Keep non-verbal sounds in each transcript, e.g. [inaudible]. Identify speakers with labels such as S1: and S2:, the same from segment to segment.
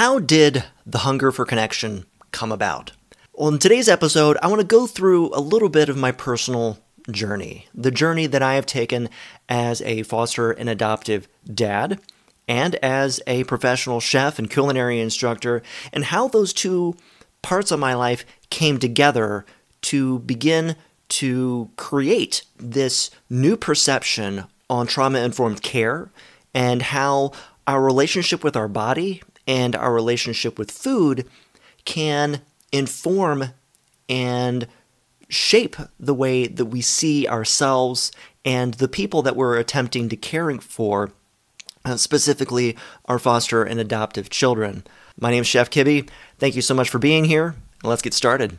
S1: How did the hunger for connection come about? Well, in today's episode, I want to go through a little bit of my personal journey, the journey that I have taken as a foster and adoptive dad and as a professional chef and culinary instructor, and how those two parts of my life came together to begin to create this new perception on trauma informed care and how our relationship with our body and our relationship with food can inform and shape the way that we see ourselves and the people that we're attempting to caring for, uh, specifically our foster and adoptive children. My name is Chef Kibbe. Thank you so much for being here. Let's get started.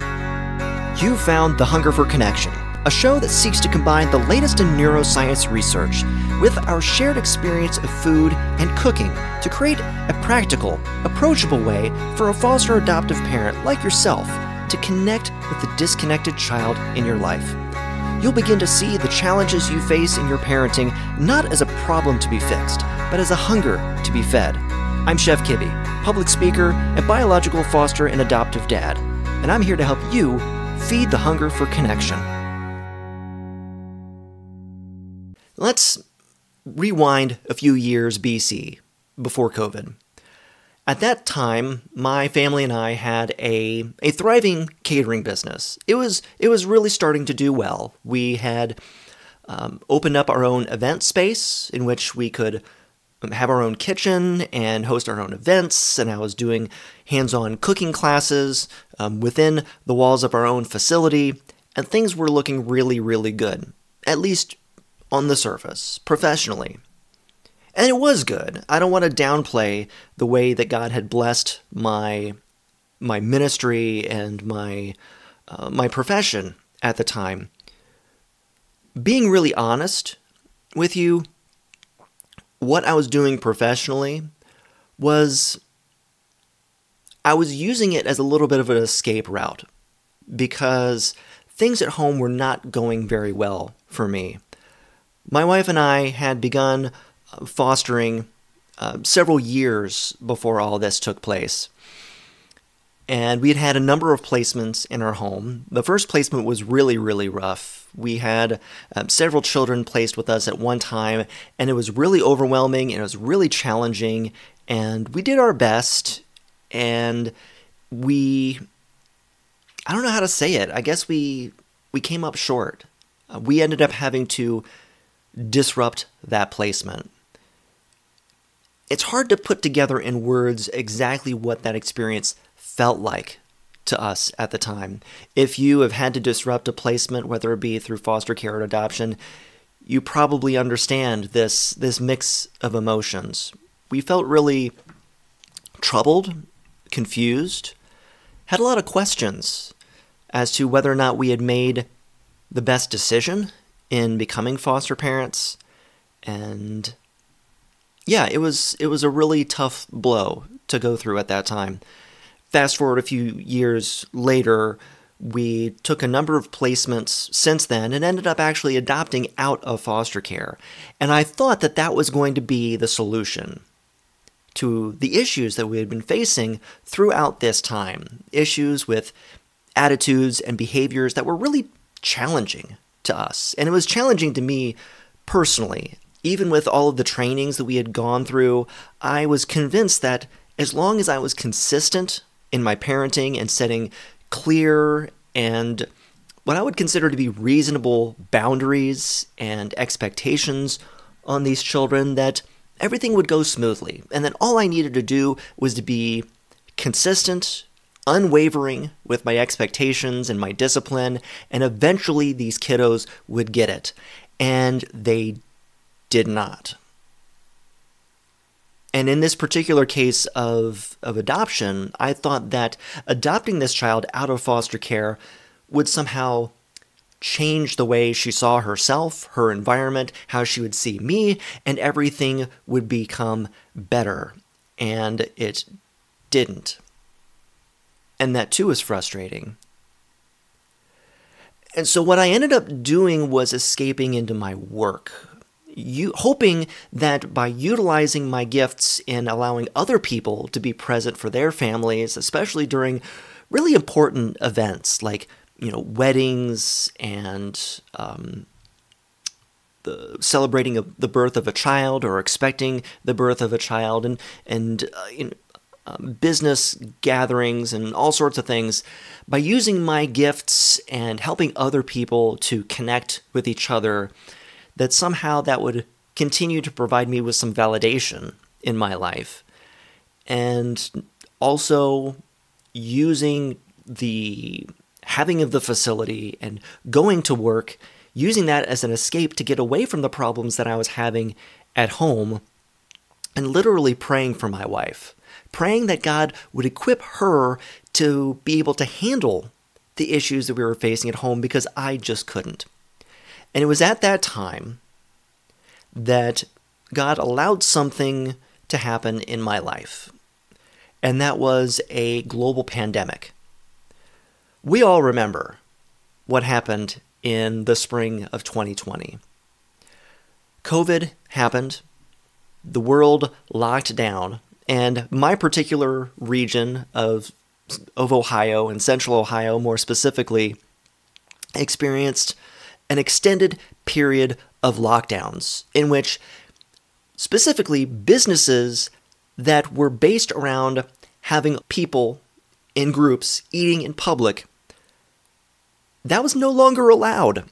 S1: You found The Hunger for Connection, a show that seeks to combine the latest in neuroscience research with our shared experience of food and cooking to create a practical, approachable way for a foster adoptive parent like yourself to connect with the disconnected child in your life. You'll begin to see the challenges you face in your parenting not as a problem to be fixed, but as a hunger to be fed. I'm Chef Kibbe, public speaker and biological foster and adoptive dad, and I'm here to help you feed the hunger for connection. Let's rewind a few years BC, before COVID. At that time, my family and I had a, a thriving catering business. It was it was really starting to do well. We had um, opened up our own event space in which we could have our own kitchen and host our own events. And I was doing hands-on cooking classes um, within the walls of our own facility, and things were looking really really good, at least on the surface, professionally. And it was good. I don't want to downplay the way that God had blessed my my ministry and my uh, my profession at the time. Being really honest with you, what I was doing professionally was I was using it as a little bit of an escape route because things at home were not going very well for me. My wife and I had begun fostering uh, several years before all this took place. And we had had a number of placements in our home. The first placement was really, really rough. We had um, several children placed with us at one time, and it was really overwhelming and it was really challenging. And we did our best, and we, I don't know how to say it. I guess we we came up short. Uh, we ended up having to disrupt that placement it's hard to put together in words exactly what that experience felt like to us at the time. If you have had to disrupt a placement, whether it be through foster care or adoption, you probably understand this this mix of emotions. We felt really troubled, confused, had a lot of questions as to whether or not we had made the best decision in becoming foster parents and yeah, it was it was a really tough blow to go through at that time. Fast forward a few years later, we took a number of placements since then and ended up actually adopting out of foster care. And I thought that that was going to be the solution to the issues that we had been facing throughout this time. Issues with attitudes and behaviors that were really challenging to us. And it was challenging to me personally even with all of the trainings that we had gone through, I was convinced that as long as I was consistent in my parenting and setting clear and what I would consider to be reasonable boundaries and expectations on these children, that everything would go smoothly. And that all I needed to do was to be consistent, unwavering with my expectations and my discipline, and eventually these kiddos would get it. And they did not. And in this particular case of, of adoption, I thought that adopting this child out of foster care would somehow change the way she saw herself, her environment, how she would see me, and everything would become better. And it didn't. And that too is frustrating. And so, what I ended up doing was escaping into my work you hoping that by utilizing my gifts in allowing other people to be present for their families, especially during really important events like you know weddings and um, the celebrating of the birth of a child or expecting the birth of a child and and uh, you know, Um, business gatherings and all sorts of things by using my gifts and helping other people to connect with each other that somehow that would continue to provide me with some validation in my life. And also using the having of the facility and going to work using that as an escape to get away from the problems that I was having at home and literally praying for my wife praying that God would equip her to be able to handle the issues that we were facing at home because I just couldn't. And it was at that time that God allowed something to happen in my life, and that was a global pandemic. We all remember what happened in the spring of 2020. COVID happened, the world locked down, and my particular region of, of Ohio and central Ohio, more specifically, experienced an extended period of lockdowns in which specifically businesses that were based around having people in groups eating in public that was no longer allowed.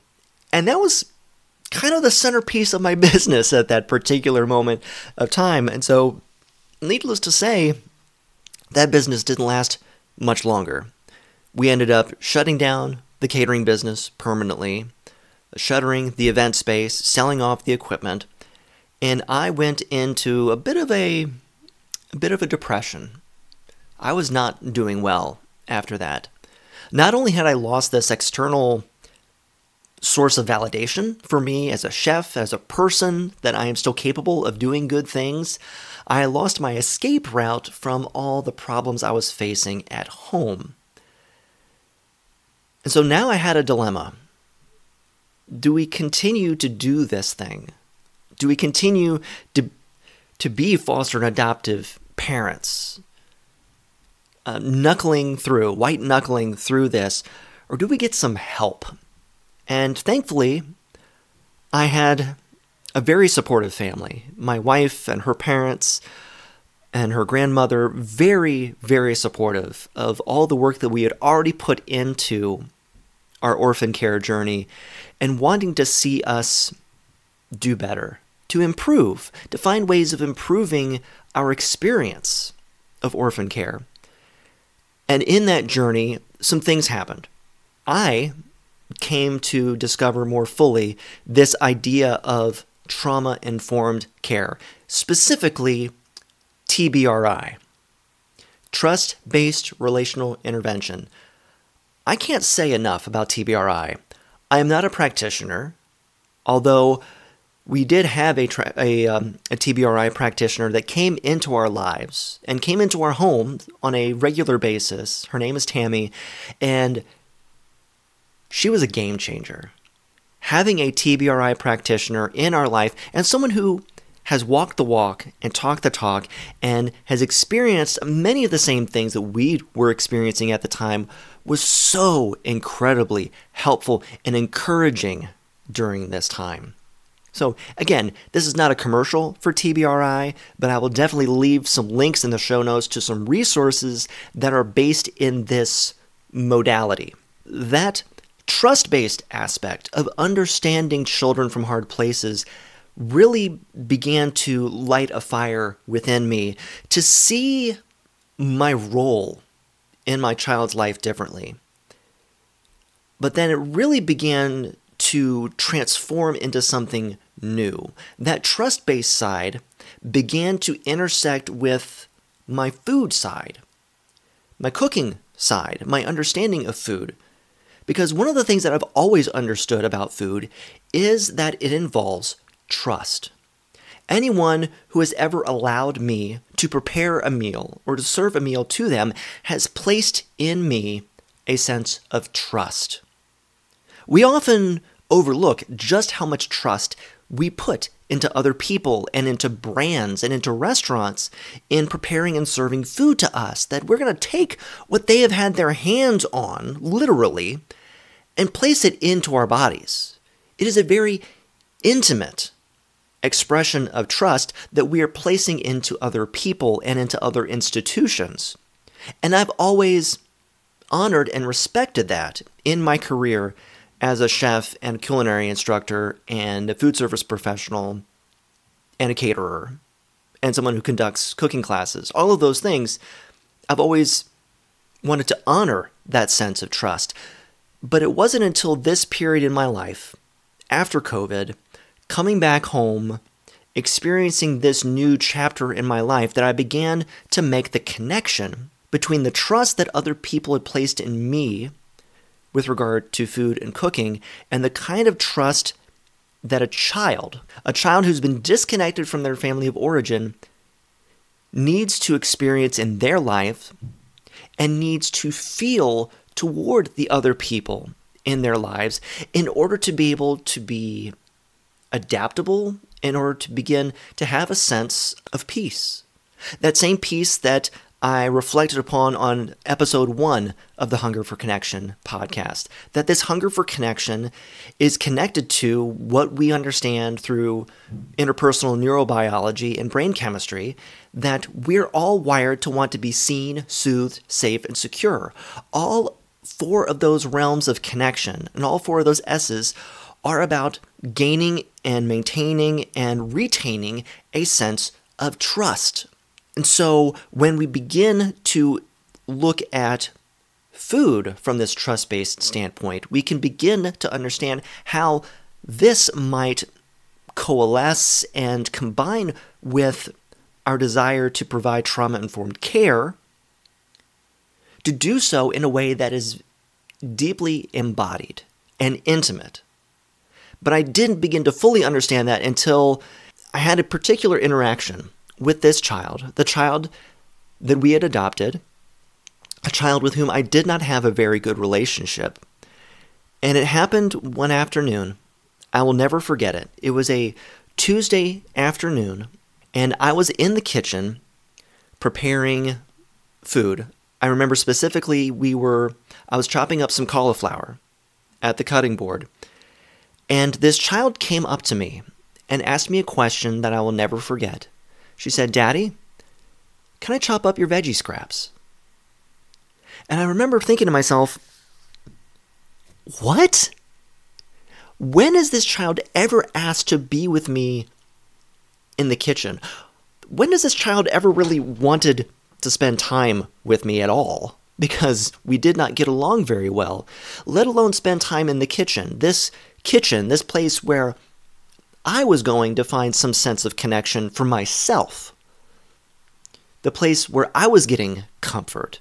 S1: And that was kind of the centerpiece of my [laughs] business at that particular moment of time. And so needless to say, that business didn't last much longer. We ended up shutting down the catering business permanently, shuttering the event space, selling off the equipment, and I went into a bit of a, a bit of a depression. I was not doing well after that. Not only had I lost this external source of validation for me as a chef, as a person, that I am still capable of doing good things, I lost my escape route from all the problems I was facing at home. And so now I had a dilemma. Do we continue to do this thing? Do we continue to, to be foster and adoptive parents, uh, knuckling through, white knuckling through this, or do we get some help? And thankfully, I had a very supportive family. My wife and her parents and her grandmother, very, very supportive of all the work that we had already put into our orphan care journey and wanting to see us do better, to improve, to find ways of improving our experience of orphan care. And in that journey, some things happened. I came to discover more fully this idea of trauma informed care, specifically TBRI, trust based relational intervention. I can't say enough about TBRI. I am not a practitioner, although we did have a, tra- a, um, a, TBRI practitioner that came into our lives and came into our home on a regular basis. Her name is Tammy, and she was a game changer having a TBRI practitioner in our life and someone who has walked the walk and talked the talk and has experienced many of the same things that we were experiencing at the time was so incredibly helpful and encouraging during this time. So, again, this is not a commercial for TBRI, but I will definitely leave some links in the show notes to some resources that are based in this modality. That trust based aspect of understanding children from hard places really began to light a fire within me to see my role in my child's life differently. But then it really began to transform into something new. That trust based side began to intersect with my food side, my cooking side, my understanding of food. Because one of the things that I've always understood about food is that it involves trust. Anyone who has ever allowed me to prepare a meal or to serve a meal to them has placed in me a sense of trust. We often overlook just how much trust we put into other people and into brands and into restaurants in preparing and serving food to us. That we're going to take what they have had their hands on, literally, and place it into our bodies. It is a very intimate expression of trust that we are placing into other people and into other institutions. And I've always honored and respected that in my career as a chef and culinary instructor and a food service professional and a caterer and someone who conducts cooking classes. All of those things, I've always wanted to honor that sense of trust. But it wasn't until this period in my life, after COVID, coming back home, experiencing this new chapter in my life, that I began to make the connection between the trust that other people had placed in me with regard to food and cooking and the kind of trust that a child, a child who's been disconnected from their family of origin, needs to experience in their life and needs to feel toward the other people in their lives in order to be able to be adaptable, in order to begin to have a sense of peace. That same peace that I reflected upon on episode one of the Hunger for Connection podcast. That this hunger for connection is connected to what we understand through interpersonal neurobiology and brain chemistry that we're all wired to want to be seen, soothed, safe, and secure. All four of those realms of connection and all four of those S's are about gaining and maintaining and retaining a sense of trust. And so when we begin to look at food from this trust based standpoint, we can begin to understand how this might coalesce and combine with our desire to provide trauma informed care, to do so in a way that is deeply embodied and intimate. But I didn't begin to fully understand that until I had a particular interaction with this child, the child that we had adopted, a child with whom I did not have a very good relationship. And it happened one afternoon. I will never forget it. It was a Tuesday afternoon, and I was in the kitchen preparing food. I remember specifically we were I was chopping up some cauliflower at the cutting board. And this child came up to me and asked me a question that I will never forget. She said, Daddy, can I chop up your veggie scraps? And I remember thinking to myself, what? When has this child ever asked to be with me in the kitchen? When has this child ever really wanted to spend time with me at all? Because we did not get along very well, let alone spend time in the kitchen. This kitchen, this place where I was going to find some sense of connection for myself. The place where I was getting comfort.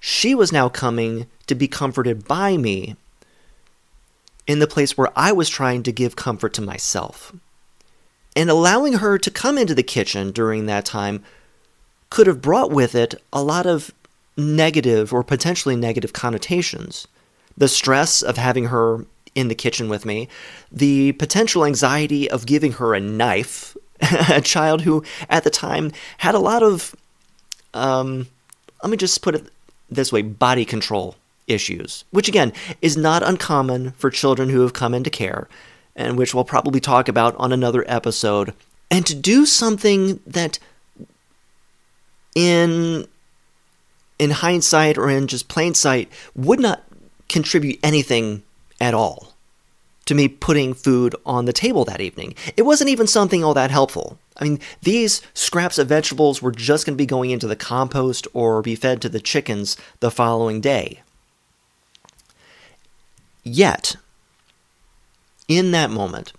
S1: She was now coming to be comforted by me in the place where I was trying to give comfort to myself. And allowing her to come into the kitchen during that time could have brought with it a lot of negative or potentially negative connotations. The stress of having her in the kitchen with me, the potential anxiety of giving her a knife, [laughs] a child who at the time had a lot of, um, let me just put it this way, body control issues, which again is not uncommon for children who have come into care, and which we'll probably talk about on another episode. And to do something that in in hindsight or in just plain sight would not contribute anything at all to me putting food on the table that evening. It wasn't even something all that helpful. I mean, these scraps of vegetables were just going to be going into the compost or be fed to the chickens the following day. Yet, in that moment,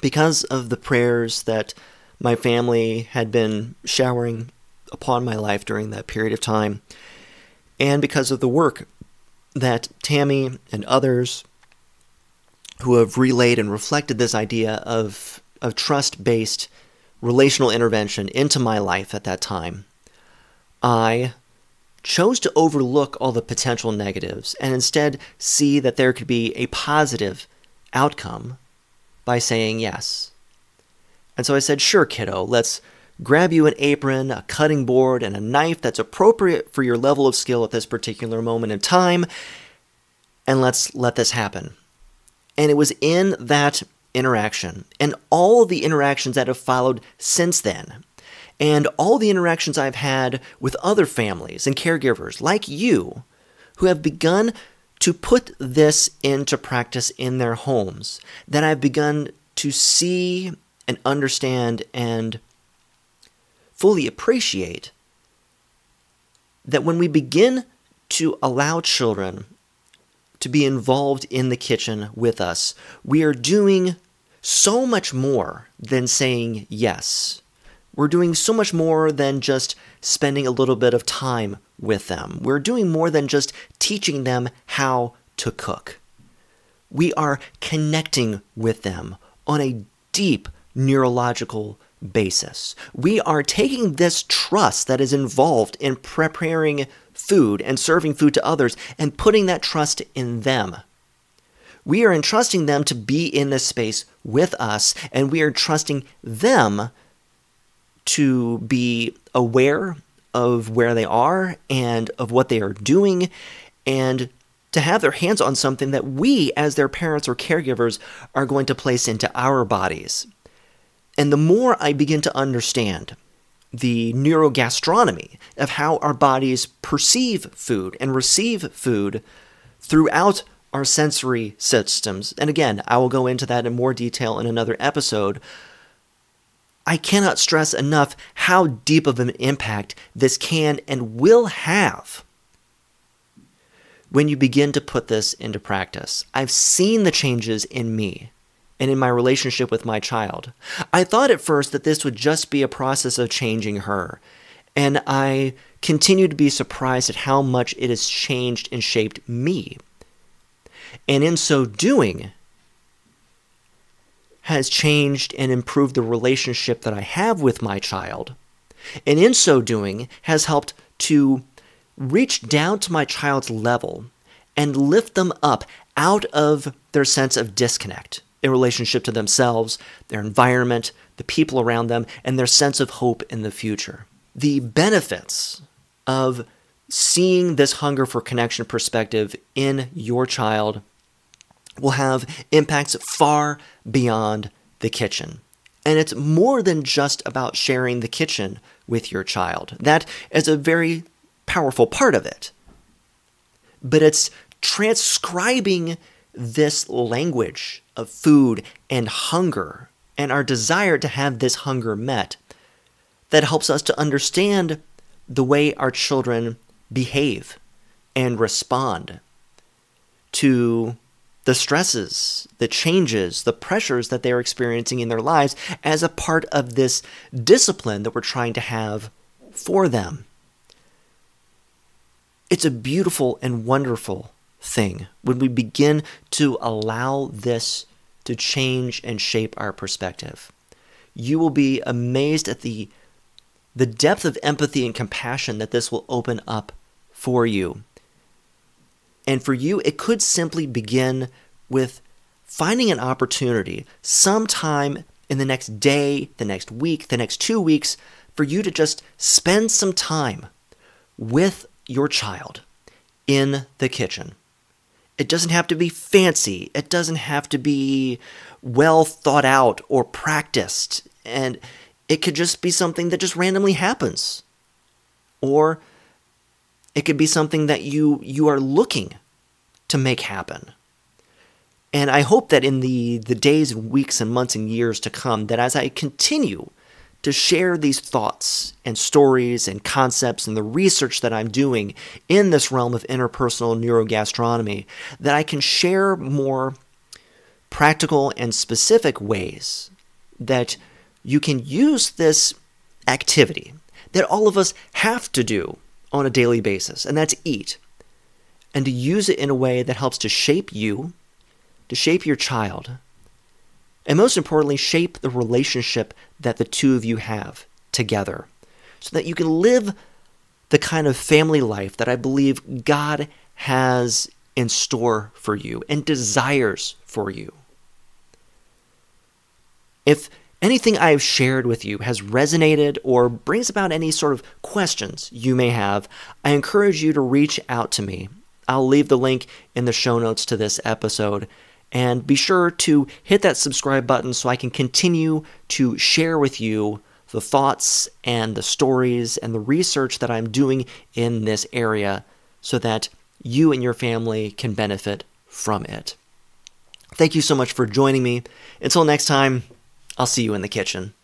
S1: because of the prayers that my family had been showering upon my life during that period of time, and because of the work that Tammy and others who have relayed and reflected this idea of, of trust based relational intervention into my life at that time, I chose to overlook all the potential negatives and instead see that there could be a positive outcome by saying yes. And so I said, Sure, kiddo, let's grab you an apron, a cutting board, and a knife that's appropriate for your level of skill at this particular moment in time, and let's let this happen. And it was in that interaction and all the interactions that have followed since then, and all the interactions I've had with other families and caregivers like you who have begun to put this into practice in their homes that I've begun to see and understand and fully appreciate that when we begin to allow children to be involved in the kitchen with us, we are doing so much more than saying yes. We're doing so much more than just spending a little bit of time with them. We're doing more than just teaching them how to cook. We are connecting with them on a deep neurological basis. We are taking this trust that is involved in preparing food and serving food to others and putting that trust in them. We are entrusting them to be in this space with us, and we are trusting them to be aware of where they are and of what they are doing and to have their hands on something that we, as their parents or caregivers, are going to place into our bodies. And the more I begin to understand the neurogastronomy of how our bodies perceive food and receive food throughout our sensory systems, and again, I will go into that in more detail in another episode. I cannot stress enough how deep of an impact this can and will have when you begin to put this into practice. I've seen the changes in me and in my relationship with my child. I thought at first that this would just be a process of changing her, and I continue to be surprised at how much it has changed and shaped me. And in so doing, has changed and improved the relationship that I have with my child. And in so doing, has helped to reach down to my child's level and lift them up out of their sense of disconnect in relationship to themselves, their environment, the people around them, and their sense of hope in the future. The benefits of seeing this hunger for connection perspective in your child will have impacts far beyond the kitchen. And it's more than just about sharing the kitchen with your child. That is a very powerful part of it. But it's transcribing this language of food and hunger and our desire to have this hunger met that helps us to understand the way our children behave and respond to the stresses, the changes, the pressures that they're experiencing in their lives as a part of this discipline that we're trying to have for them. It's a beautiful and wonderful thing when we begin to allow this to change and shape our perspective. You will be amazed at the the depth of empathy and compassion that this will open up for you. And for you, it could simply begin with finding an opportunity sometime in the next day, the next week, the next two weeks, for you to just spend some time with your child in the kitchen. It doesn't have to be fancy. It doesn't have to be well thought out or practiced. And it could just be something that just randomly happens. Or it could be something that you you are looking to make happen. And I hope that in the, the days and weeks and months and years to come, that as I continue to share these thoughts and stories and concepts and the research that I'm doing in this realm of interpersonal neurogastronomy, that I can share more practical and specific ways that you can use this activity that all of us have to do on a daily basis, and that's eat, and to use it in a way that helps to shape you, to shape your child, and most importantly, shape the relationship that the two of you have together so that you can live the kind of family life that I believe God has in store for you and desires for you. If anything I've shared with you has resonated or brings about any sort of questions you may have, I encourage you to reach out to me. I'll leave the link in the show notes to this episode. And be sure to hit that subscribe button so I can continue to share with you the thoughts and the stories and the research that I'm doing in this area so that you and your family can benefit from it. Thank you so much for joining me. Until next time, I'll see you in the kitchen.